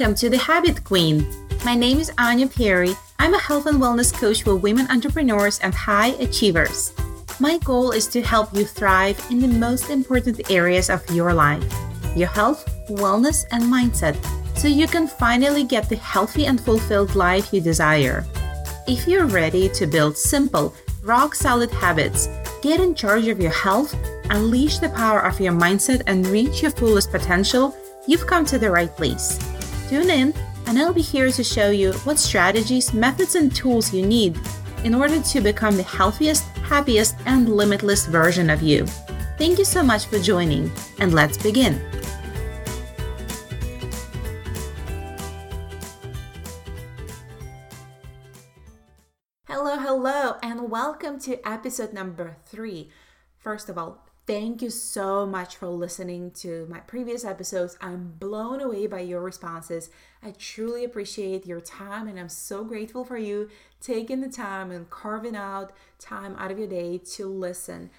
Welcome to the Habit Queen. My name is Anya Perry. I'm a health and wellness coach for women entrepreneurs and high achievers. My goal is to help you thrive in the most important areas of your life your health, wellness, and mindset so you can finally get the healthy and fulfilled life you desire. If you're ready to build simple, rock solid habits, get in charge of your health, unleash the power of your mindset, and reach your fullest potential, you've come to the right place. Tune in, and I'll be here to show you what strategies, methods, and tools you need in order to become the healthiest, happiest, and limitless version of you. Thank you so much for joining, and let's begin. Hello, hello, and welcome to episode number three. First of all, thank you so much for listening to my previous episodes. I'm blown away by your responses. I truly appreciate your time, and I'm so grateful for you taking the time and carving out time out of your day to listen.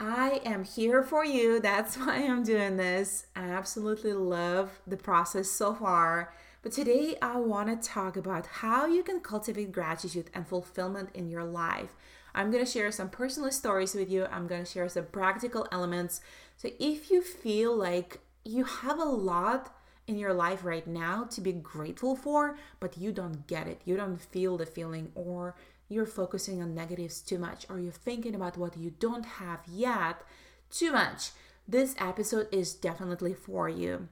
I am here for you. That's why I'm doing this. I absolutely love the process so far. But today I want to talk about how you can cultivate gratitude and fulfillment in your life. I'm going to share some personal stories with you. I'm going to share some practical elements. So if you feel like you have a lot in your life right now to be grateful for, but you don't get it, you don't feel the feeling, or you're focusing on negatives too much, or you're thinking about what you don't have yet too much, this episode is definitely for you.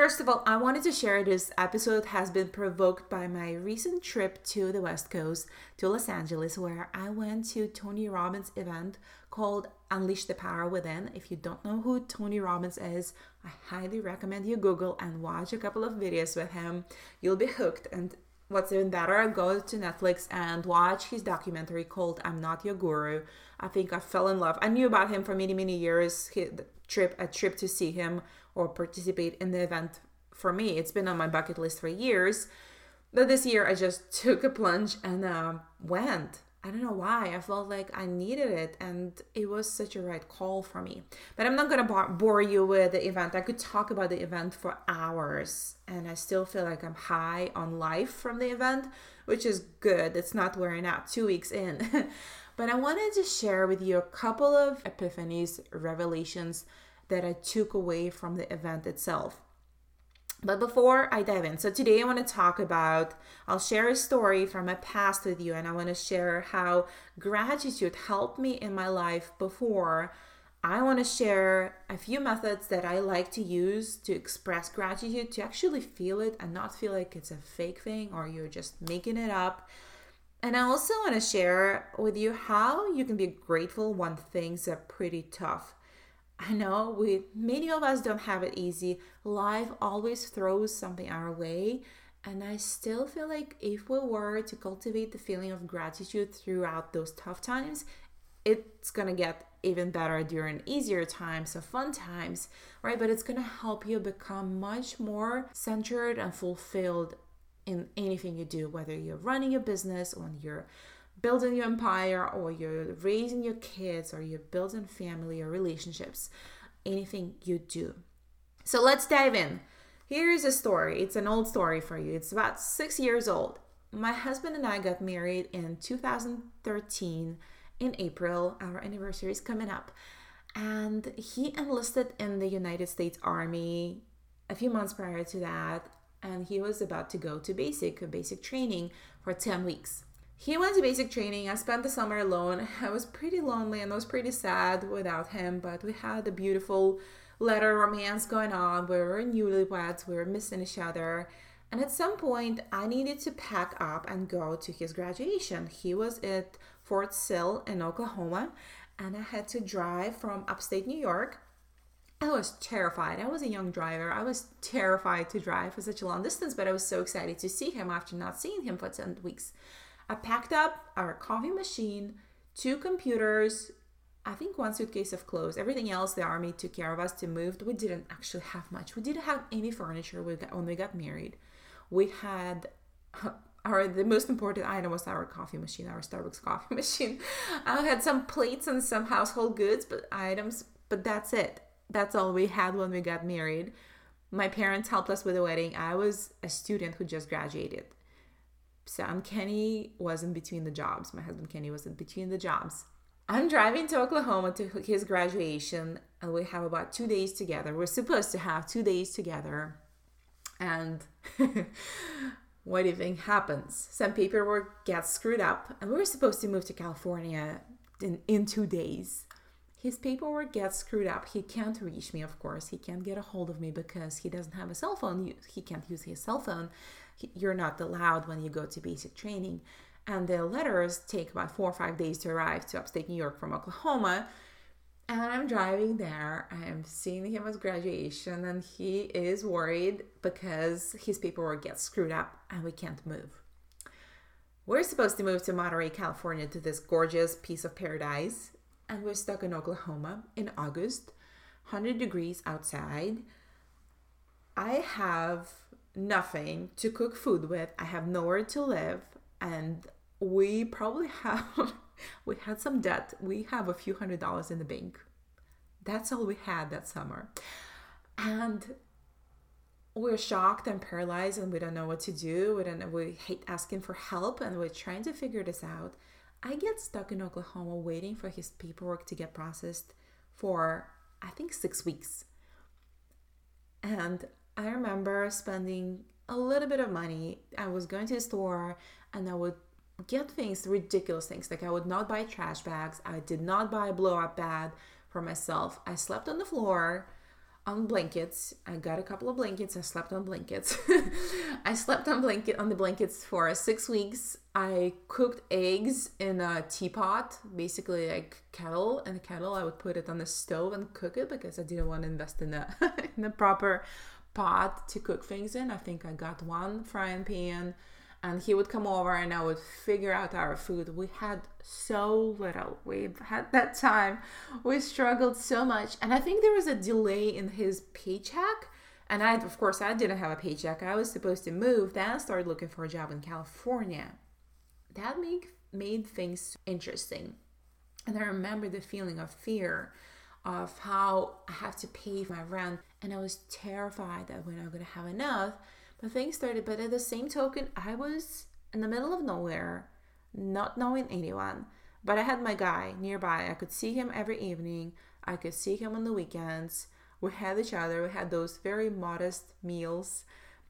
First of all, I wanted to share this episode has been provoked by my recent trip to the West Coast to Los Angeles, where I went to Tony Robbins' event called Unleash the Power Within. If you don't know who Tony Robbins is, I highly recommend you Google and watch a couple of videos with him. You'll be hooked. And what's even better, go to Netflix and watch his documentary called I'm Not Your Guru. I think I fell in love. I knew about him for many, many years. He, trip, a trip to see him or participate in the event for me. It's been on my bucket list for years. But this year I just took a plunge and uh, went. I don't know why. I felt like I needed it and it was such a right call for me. But I'm not going to bore you with the event. I could talk about the event for hours and I still feel like I'm high on life from the event, which is good. It's not wearing out two weeks in. but I wanted to share with you a couple of epiphanies, revelations that I took away from the event itself. But before I dive in, so today I want to talk about, I'll share a story from my past with you, and I want to share how gratitude helped me in my life before. I want to share a few methods that I like to use to express gratitude, to actually feel it and not feel like it's a fake thing or you're just making it up. And I also want to share with you how you can be grateful when things are pretty tough. I know we many of us don't have it easy. Life always throws something our way. And I still feel like if we were to cultivate the feeling of gratitude throughout those tough times, it's gonna get even better during easier times, so fun times, right? But it's gonna help you become much more centered and fulfilled in anything you do, whether you're running your business or you're building your empire or you're raising your kids or you're building family or relationships, anything you do. So let's dive in. Here is a story. It's an old story for you. It's about six years old. My husband and I got married in 2013 in April. Our anniversary is coming up. And he enlisted in the United States Army a few months prior to that. And he was about to go to basic, basic training for 10 weeks he went to basic training. I spent the summer alone. I was pretty lonely and I was pretty sad without him, but we had a beautiful letter romance going on. We were newlyweds, we were missing each other. And at some point, I needed to pack up and go to his graduation. He was at Fort Sill in Oklahoma, and I had to drive from upstate New York. I was terrified. I was a young driver. I was terrified to drive for such a long distance, but I was so excited to see him after not seeing him for 10 weeks. I packed up our coffee machine, two computers, I think one suitcase of clothes. Everything else the army took care of us to move. We didn't actually have much. We didn't have any furniture when we got married. We had our the most important item was our coffee machine, our Starbucks coffee machine. I had some plates and some household goods, but items, but that's it. That's all we had when we got married. My parents helped us with the wedding. I was a student who just graduated. Sam Kenny was in between the jobs. My husband Kenny was in between the jobs. I'm driving to Oklahoma to his graduation, and we have about two days together. We're supposed to have two days together. And what think happens? Some paperwork gets screwed up, and we were supposed to move to California in, in two days. His paperwork gets screwed up. He can't reach me, of course. He can't get a hold of me because he doesn't have a cell phone. He can't use his cell phone. You're not allowed when you go to basic training. And the letters take about four or five days to arrive to upstate New York from Oklahoma. And I'm driving there. I'm seeing him at graduation, and he is worried because his paperwork gets screwed up and we can't move. We're supposed to move to Monterey, California to this gorgeous piece of paradise, and we're stuck in Oklahoma in August, 100 degrees outside. I have nothing to cook food with, I have nowhere to live, and we probably have we had some debt. We have a few hundred dollars in the bank. That's all we had that summer. And we're shocked and paralyzed and we don't know what to do. We don't we hate asking for help and we're trying to figure this out. I get stuck in Oklahoma waiting for his paperwork to get processed for I think 6 weeks. And I remember spending a little bit of money. I was going to the store and I would get things, ridiculous things. Like I would not buy trash bags. I did not buy a blow up bag for myself. I slept on the floor on blankets. I got a couple of blankets. I slept on blankets. I slept on blanket on the blankets for six weeks. I cooked eggs in a teapot, basically like kettle. And the kettle, I would put it on the stove and cook it because I didn't want to invest in a in a proper pot to cook things in. I think I got one frying pan and he would come over and I would figure out our food. We had so little. We had that time. We struggled so much. And I think there was a delay in his paycheck. And I, of course, I didn't have a paycheck. I was supposed to move. Then I started looking for a job in California. That made, made things interesting. And I remember the feeling of fear of how I have to pay my rent. And I was terrified that we're not going to have enough but things started. But at the same token, I was in the middle of nowhere, not knowing anyone. But I had my guy nearby. I could see him every evening. I could see him on the weekends. We had each other. We had those very modest meals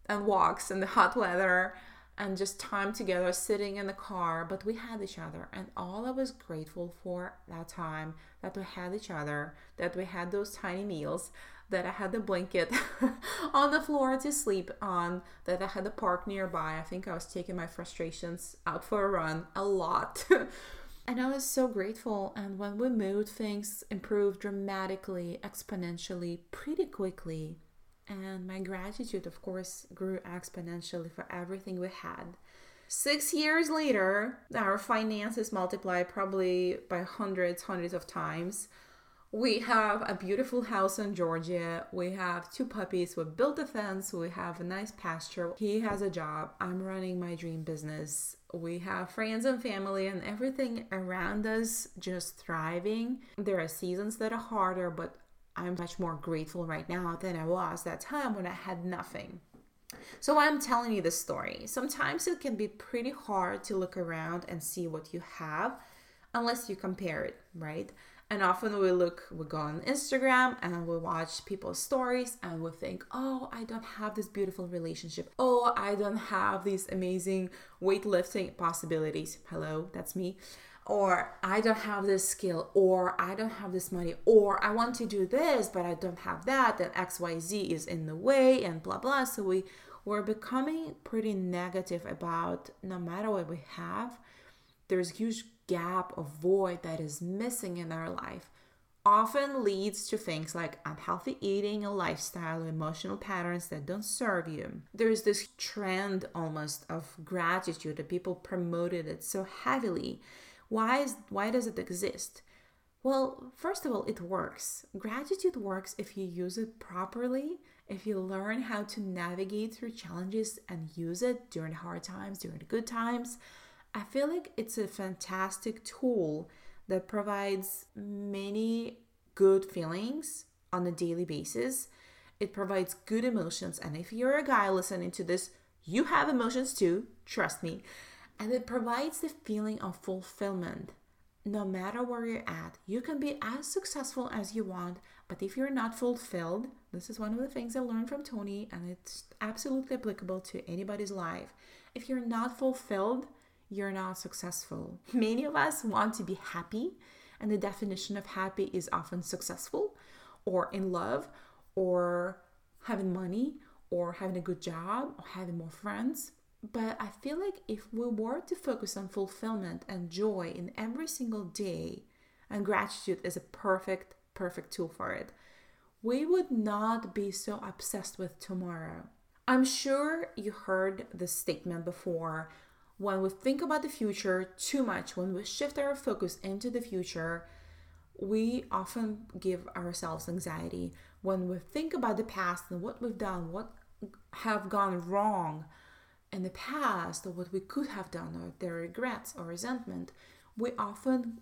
and walks in the hot weather and just time together sitting in the car. But we had each other. And all I was grateful for that time that we had each other, that we had those tiny meals, that I had the blanket on the floor to sleep on, that I had the park nearby. I think I was taking my frustrations out for a run a lot. and I was so grateful. And when we moved, things improved dramatically, exponentially, pretty quickly. And my gratitude, of course, grew exponentially for everything we had. Six years later, our finances multiplied probably by hundreds, hundreds of times we have a beautiful house in Georgia. We have two puppies. We built a fence. We have a nice pasture. He has a job. I'm running my dream business. We have friends and family and everything around us just thriving. There are seasons that are harder, but I'm much more grateful right now than I was that time when I had nothing. So, I'm telling you this story, sometimes it can be pretty hard to look around and see what you have unless you compare it, right? And often we look, we go on Instagram and we watch people's stories and we think, oh, I don't have this beautiful relationship. Oh, I don't have these amazing weightlifting possibilities. Hello, that's me. Or I don't have this skill, or I don't have this money, or I want to do this, but I don't have that, and XYZ is in the way, and blah blah. So we we're becoming pretty negative about no matter what we have, there's huge gap or void that is missing in our life often leads to things like unhealthy eating, a lifestyle, emotional patterns that don't serve you. There's this trend almost of gratitude that people promoted it so heavily. Why is why does it exist? Well, first of all, it works. Gratitude works if you use it properly, if you learn how to navigate through challenges and use it during hard times, during good times. I feel like it's a fantastic tool that provides many good feelings on a daily basis. It provides good emotions. And if you're a guy listening to this, you have emotions too, trust me. And it provides the feeling of fulfillment. No matter where you're at, you can be as successful as you want, but if you're not fulfilled, this is one of the things I learned from Tony, and it's absolutely applicable to anybody's life. If you're not fulfilled, you're not successful. Many of us want to be happy, and the definition of happy is often successful or in love or having money or having a good job or having more friends. But I feel like if we were to focus on fulfillment and joy in every single day, and gratitude is a perfect, perfect tool for it, we would not be so obsessed with tomorrow. I'm sure you heard this statement before. When we think about the future too much, when we shift our focus into the future, we often give ourselves anxiety. When we think about the past and what we've done, what have gone wrong in the past, or what we could have done, or their regrets or resentment, we often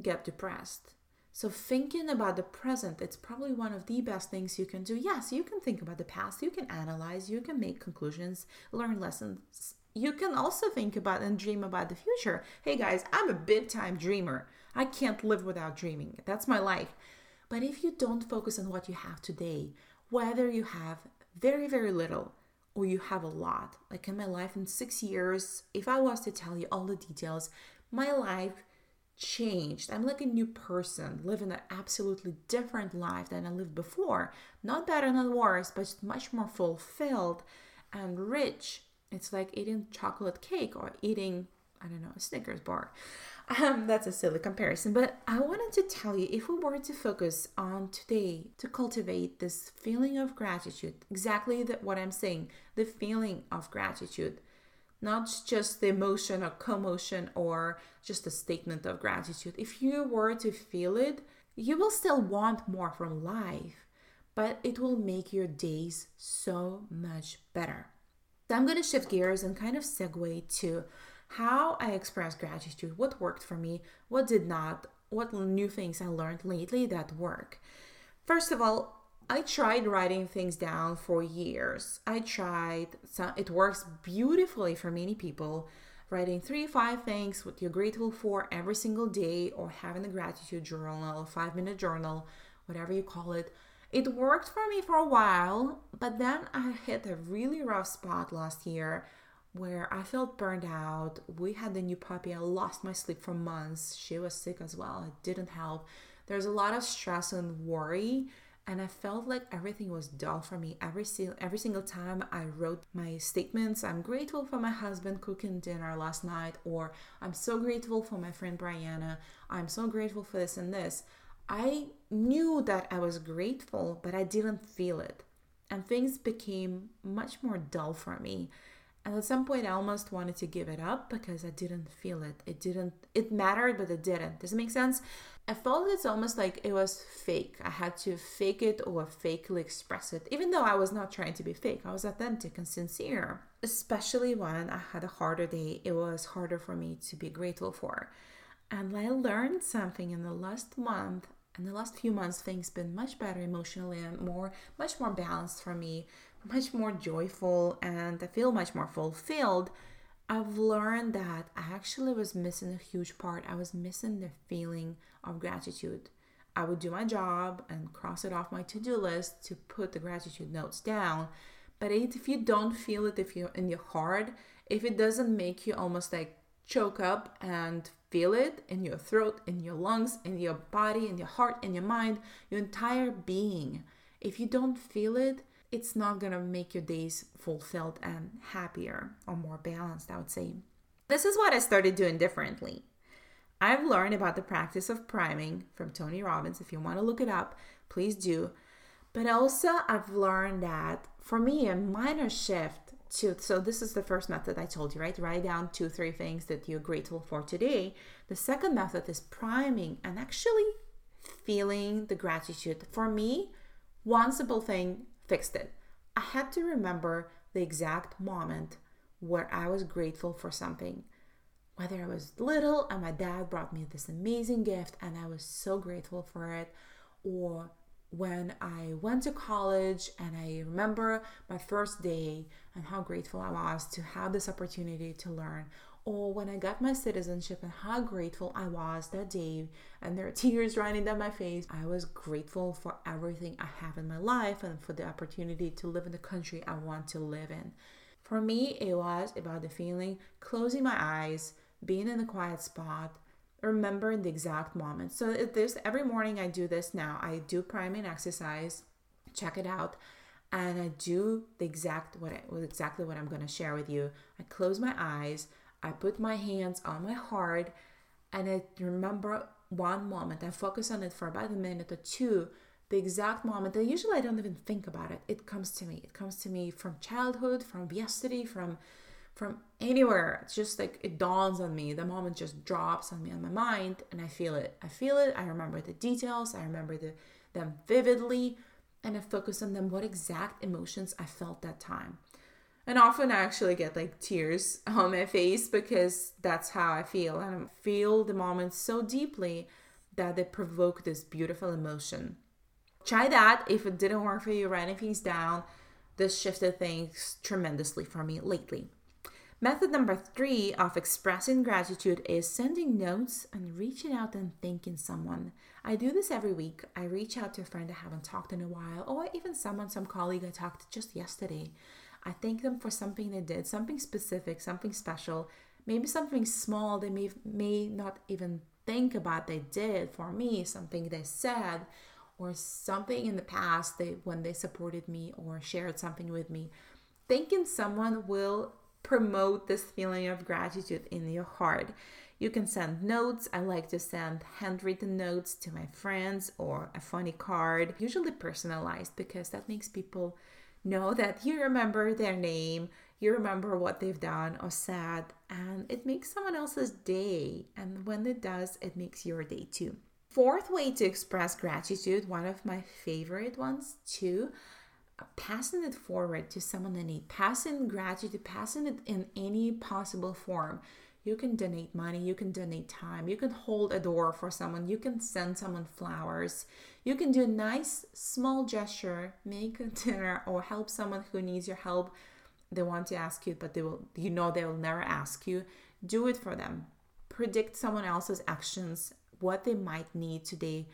get depressed. So, thinking about the present, it's probably one of the best things you can do. Yes, you can think about the past, you can analyze, you can make conclusions, learn lessons. You can also think about and dream about the future. Hey guys, I'm a big time dreamer. I can't live without dreaming. That's my life. But if you don't focus on what you have today, whether you have very, very little or you have a lot, like in my life in six years, if I was to tell you all the details, my life changed. I'm like a new person, living an absolutely different life than I lived before. Not better, not worse, but much more fulfilled and rich. It's like eating chocolate cake or eating, I don't know, a Snickers bar. Um, that's a silly comparison, but I wanted to tell you if we were to focus on today to cultivate this feeling of gratitude, exactly the, what I'm saying, the feeling of gratitude, not just the emotion or commotion or just a statement of gratitude. If you were to feel it, you will still want more from life, but it will make your days so much better. So I'm going to shift gears and kind of segue to how I express gratitude, what worked for me, what did not, what new things I learned lately that work. First of all, I tried writing things down for years. I tried, it works beautifully for many people. Writing three, five things what you're grateful for every single day, or having a gratitude journal, five minute journal, whatever you call it. It worked for me for a while, but then I hit a really rough spot last year where I felt burned out. We had the new puppy. I lost my sleep for months. She was sick as well. It didn't help. There's a lot of stress and worry, and I felt like everything was dull for me. Every every single time I wrote my statements, I'm grateful for my husband cooking dinner last night, or I'm so grateful for my friend Brianna. I'm so grateful for this and this. I knew that I was grateful, but I didn't feel it. And things became much more dull for me. And at some point, I almost wanted to give it up because I didn't feel it. It didn't, it mattered, but it didn't. Does it make sense? I felt it's almost like it was fake. I had to fake it or fakely express it, even though I was not trying to be fake. I was authentic and sincere. Especially when I had a harder day, it was harder for me to be grateful for. And I learned something in the last month in the last few months things been much better emotionally and more much more balanced for me much more joyful and I feel much more fulfilled, I've learned that I actually was missing a huge part. I was missing the feeling of gratitude. I would do my job and cross it off my to do list to put the gratitude notes down. But if you don't feel it, if you're in your heart, if it doesn't make you almost like choke up and feel it in your throat, in your lungs, in your body, in your heart, in your mind, your entire being, if you don't feel it, it's not to make your days fulfilled and happier or more balanced, I would say. This is what I started doing differently. I've learned about the practice of priming from Tony Robbins. If you want to look it up, please do. But also, I've learned that for me, a minor shift so this is the first method I told you, right? Write down two, three things that you're grateful for today. The second method is priming and actually feeling the gratitude. For me, one simple thing fixed it. I had to remember the exact moment where I was grateful for something. Whether I was little and my dad brought me this amazing gift and I was so grateful for it, or when I went to college and I remember my first day and how grateful I was to have this opportunity to learn. Or when I got my citizenship and how grateful I was that day, and there are tears running down my face. I was grateful for everything I have in my life and for the opportunity to live in the country I want to live in. For me, it was about the feeling closing my eyes, being in a quiet spot, remembering the exact moment. So this every morning I do this now. I do priming exercise, check it out, and I do the exact what I, exactly what I'm going to share with you. I close my eyes, I put my hands on my heart, and I remember one moment. I focus on it for about a minute or two the exact moment that usually I don't even think about it. It comes to me. It comes to me from childhood, from yesterday, from from anywhere. It's just like it dawns on me. The moment just drops on me on my mind and I feel it. I feel it. I remember the details. I remember the, them vividly and I focus on them what exact emotions I felt that time. And often I actually get like tears on my face because that's how I feel. And I feel the moment so deeply that they provoke this beautiful emotion. Try that. If it didn't work for you, writing things down. This shifted things tremendously for me lately. Method number three of expressing gratitude is sending notes and reaching out and thanking someone. I do this every week. I reach out to a friend I haven't talked in a while, or even someone, some colleague I talked to just yesterday. I thank them for something they did, something specific, something special, maybe something small they may, may not even think about they did for me, something they said or something in the past they when they supported me or shared something with me thanking someone will promote this feeling of gratitude in your heart. You can send notes. I like to send handwritten notes to my friends or a funny card usually personalized because that makes people know that you remember their name you remember what they've done or said and it makes someone else's day. And when it does it makes your day too. Fourth way to express gratitude, one of my favorite ones too, passing it forward to someone in need, passing gratitude, passing it in any possible form. You can donate money, you can donate time, you can hold a door for someone, you can send someone flowers, you can do a nice small gesture, make a dinner, or help someone who needs your help. They want to ask you, but they will you know they will never ask you. Do it for them. Predict someone else's actions what they might need today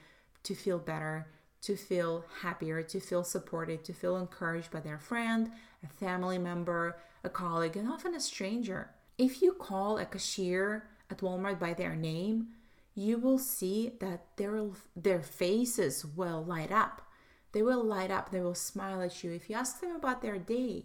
to feel better, to feel happier, to feel supported, to feel encouraged by their friend, a family member, a colleague, and often a stranger. If you call a cashier at Walmart by their name, you will see that their, their faces will light up. They will light up, they will smile at you. If you ask them about their day,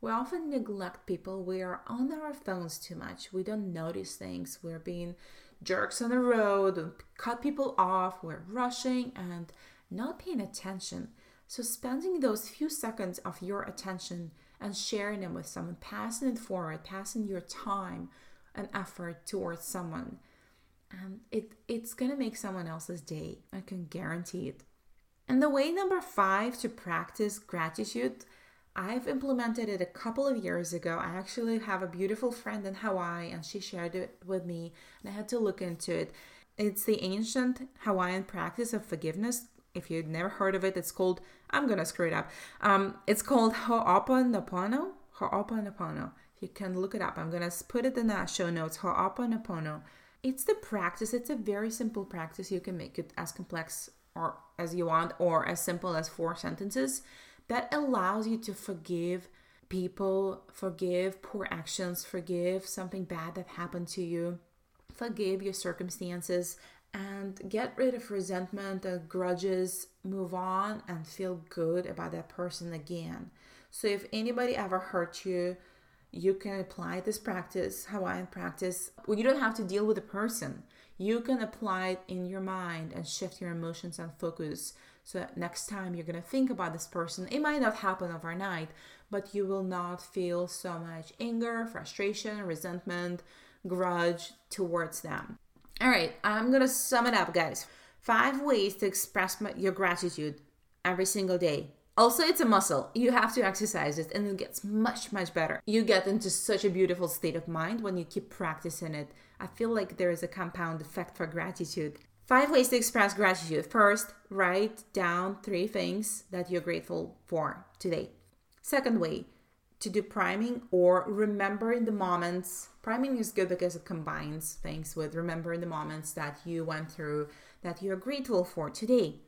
we often neglect people. We are on our phones too much. We don't notice things. We're being jerks on the road, cut people off, we're rushing and not paying attention. So, spending those few seconds of your attention and sharing them with someone, passing it forward, passing your time and effort towards someone, and it, it's gonna make someone else's day. I can guarantee it. And the way number five to practice gratitude I've implemented it a couple of years ago. I actually have a beautiful friend in Hawaii and she shared it with me and I had to look into it. It's the ancient Hawaiian practice of forgiveness. If you've never heard of it, it's called, I'm to screw it up. Um, it's called Ho'oponopono. Ho'oponopono. You can look it up, I'm to put it in the show notes. Ho'oponopono. It's the practice. It's a very simple practice. You can make it as complex or as you want or as simple as four sentences that allows you to forgive people, forgive poor actions, forgive something bad that happened to you, forgive your circumstances, and get rid of resentment and grudges, move on, and feel good about that person again. So, if anybody ever hurt you, you can apply this practice, Hawaiian practice. You don't have to deal with the person. You can apply it in your mind and shift your emotions and focus so next time you're going to think about this person, it might not happen overnight, but you will not feel so much anger, frustration, resentment, grudge towards them. All right, I'm going to sum it up, guys. Five ways to express my, your gratitude every single day. Also, it's a muscle. You have to exercise it and it gets much, much better. You get into such a beautiful state of mind when you keep practicing it. I feel like there is a compound effect for gratitude. Five ways to express gratitude. First, write down three things that you're grateful for today. Second way, to do priming or remembering the moments. Priming is good because it combines things with remembering the moments that you went through that you're grateful for today.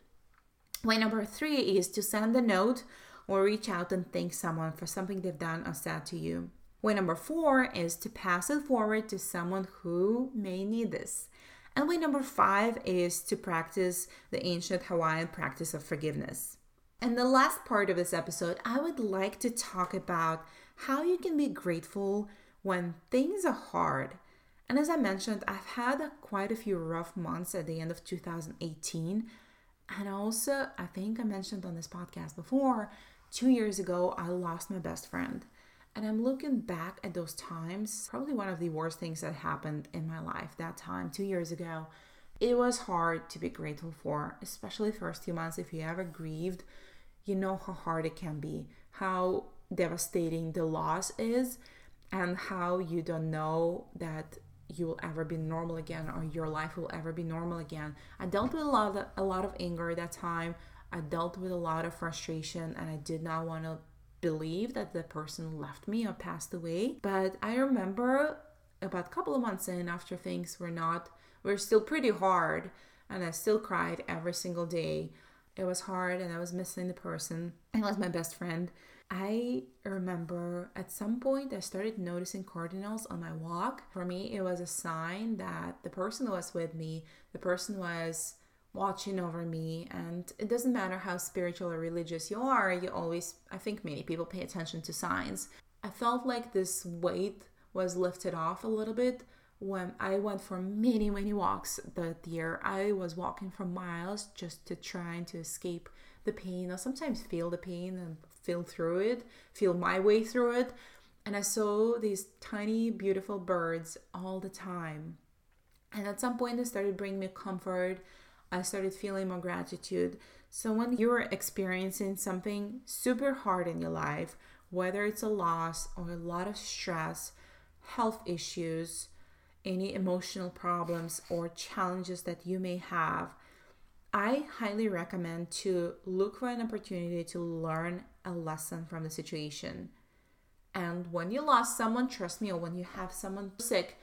Way number three is to send a note or reach out and thank someone for something they've done or said to you. Way number four is to pass it forward to someone who may need this. And way number five is to practice the ancient Hawaiian practice of forgiveness. And the last part of this episode, I would like to talk about how you can be grateful when things are hard. And as I mentioned, I've had quite a few rough months at the end of 2018. And also, I think I mentioned on this podcast before, two years ago, I lost my best friend. And I'm looking back at those times, probably one of the worst things that happened in my life that time, two years ago. It was hard to be grateful for, especially first few months. If you ever grieved, you know how hard it can be, how devastating the loss is, and how you don't know that you will ever be normal again or your life will ever be normal again. I dealt with a lot of, a lot of anger at that time. I dealt with a lot of frustration and I did not want to believe that the person left me or passed away. But I remember about a couple of months in after things were not were still pretty hard and I still cried every single day. It was hard and I was missing the person. It was my best friend. I remember at some point I started noticing cardinals on my walk. For me, it was a sign that the person was with me, the person was watching over me and it doesn't matter how spiritual or religious you are you always i think many people pay attention to signs. I felt like this weight was lifted off a little bit when i went for many many walks that year. I was walking for miles just to trying to escape the pain. Or sometimes feel the pain and feel through it feel my way through it. And i saw these tiny beautiful birds all the time. And at some point they started bringing me comfort. I started feeling more gratitude. So, when you're experiencing something super hard in your life, whether it's a loss or a lot of stress, health issues, any emotional problems or challenges that you may have, I highly recommend to look for an opportunity to learn a lesson from the situation. And when you lost someone, trust me, or when you have someone sick,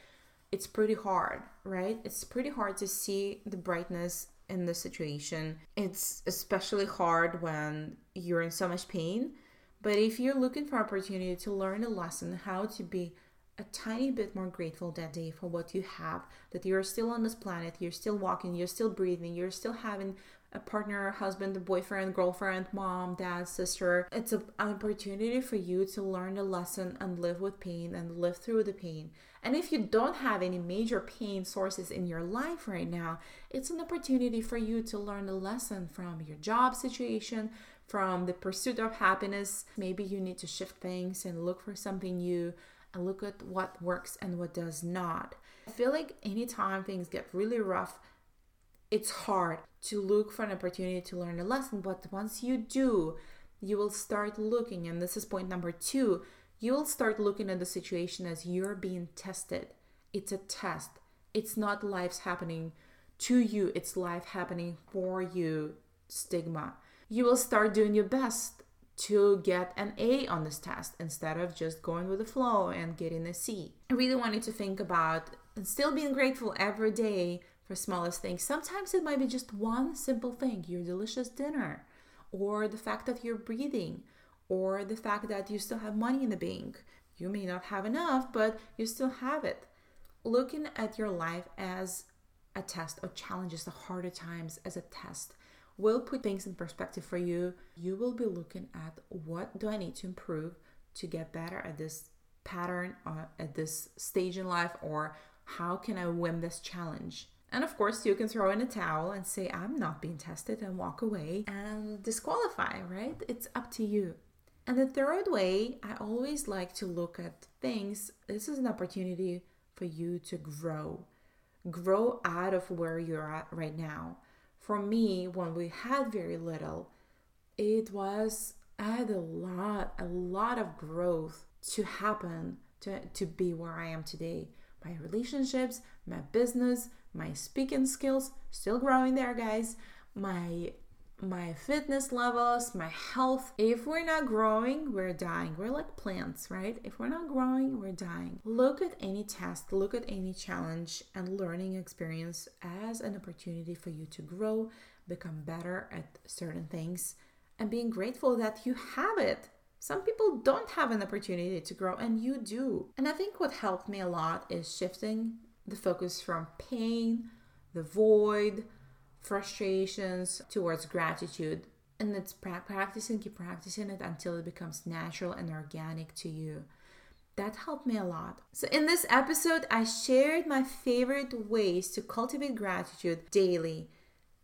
it's pretty hard, right? It's pretty hard to see the brightness in the situation. It's especially hard when you're in so much pain. But if you're looking for opportunity to learn a lesson how to be a tiny bit more grateful that day for what you have, that you're still on this planet, you're still walking, you're still breathing, you're still having a partner, husband, a boyfriend, girlfriend, mom, dad, sister. It's an opportunity for you to learn a lesson and live with pain and live through the pain. And if you don't have any major pain sources in your life right now, it's an opportunity for you to learn a lesson from your job situation, from the pursuit of happiness. Maybe you need to shift things and look for something new and look at what works and what does not. I feel like anytime things get really rough, it's hard to look for an opportunity to learn a lesson. But once you do, you will start looking, and this is point number two you'll start looking at the situation as you're being tested. It's a test. It's not life's happening to you, it's life happening for you stigma. You will start doing your best to get an A on this test instead of just going with the flow and getting a C. I really wanted to think about and still being grateful every day for smallest things. Sometimes it might be just one simple thing, your delicious dinner, or the fact that you're breathing, or the fact that you still have money in the bank. You may not have enough, but you still have it. Looking at your life as a test or challenges, the harder times as a test will put things in perspective for you. You will be looking at what do I need to improve to get better at this pattern or at this stage in life, or how can I win this challenge? And of course, you can throw in a towel and say, I'm not being tested and walk away and disqualify, right? It's up to you. And the third way, I always like to look at things. This is an opportunity for you to grow, grow out of where you're at right now. For me, when we had very little, it was, I had a lot, a lot of growth to happen to, to be where I am today. my relationships, my business, my speaking skills, still growing there, guys, my my fitness levels, my health. If we're not growing, we're dying. We're like plants, right? If we're not growing, we're dying. Look at any test, look at any challenge and learning experience as an opportunity for you to grow, become better at certain things, and being grateful that you have it. Some people don't have an opportunity to grow, and you do. And I think what helped me a lot is shifting the focus from pain, the void, frustrations towards gratitude. And it's practicing, keep practicing it until it becomes natural and organic to you. That helped me a lot. So, in this episode, I shared my favorite ways to cultivate gratitude daily.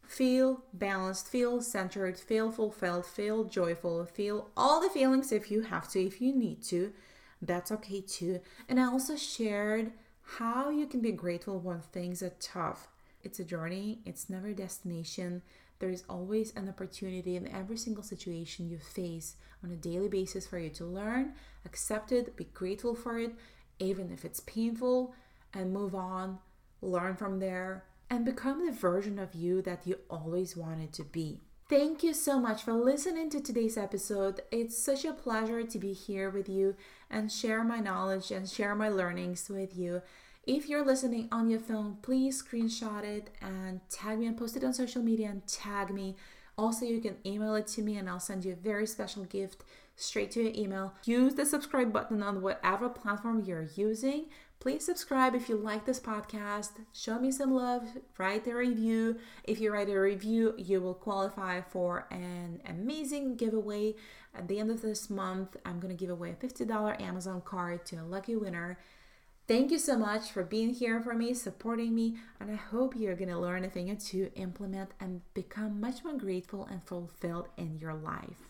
Feel balanced, feel centered, feel fulfilled, feel joyful, feel all the feelings if you have to, if you need to. That's okay too. And I also shared how you can be grateful when things are tough. It's a journey, it's never a destination. There is always an opportunity in every single situation you face on a daily basis for you to learn, accept it, be grateful for it, even if it's painful, and move on, learn from there, and become the version of you that you always wanted to be. Thank you so much for listening to today's episode. It's such a pleasure to be here with you and share my knowledge and share my learnings with you. If you're listening on your phone, please screenshot it and tag me and post it on social media and tag me. Also, you can email it to me and I'll send you a very special gift straight to your email. Use the subscribe button on whatever platform you're using. Please subscribe if you like this podcast. Show me some love. Write a review. If you write a review, you will qualify for an amazing giveaway. At the end of this month, I'm going to give away a $50 Amazon card to a lucky winner. Thank you so much for being here for me, supporting me, and I hope you're going to learn a thing or two, implement, and become much more grateful and fulfilled in your life.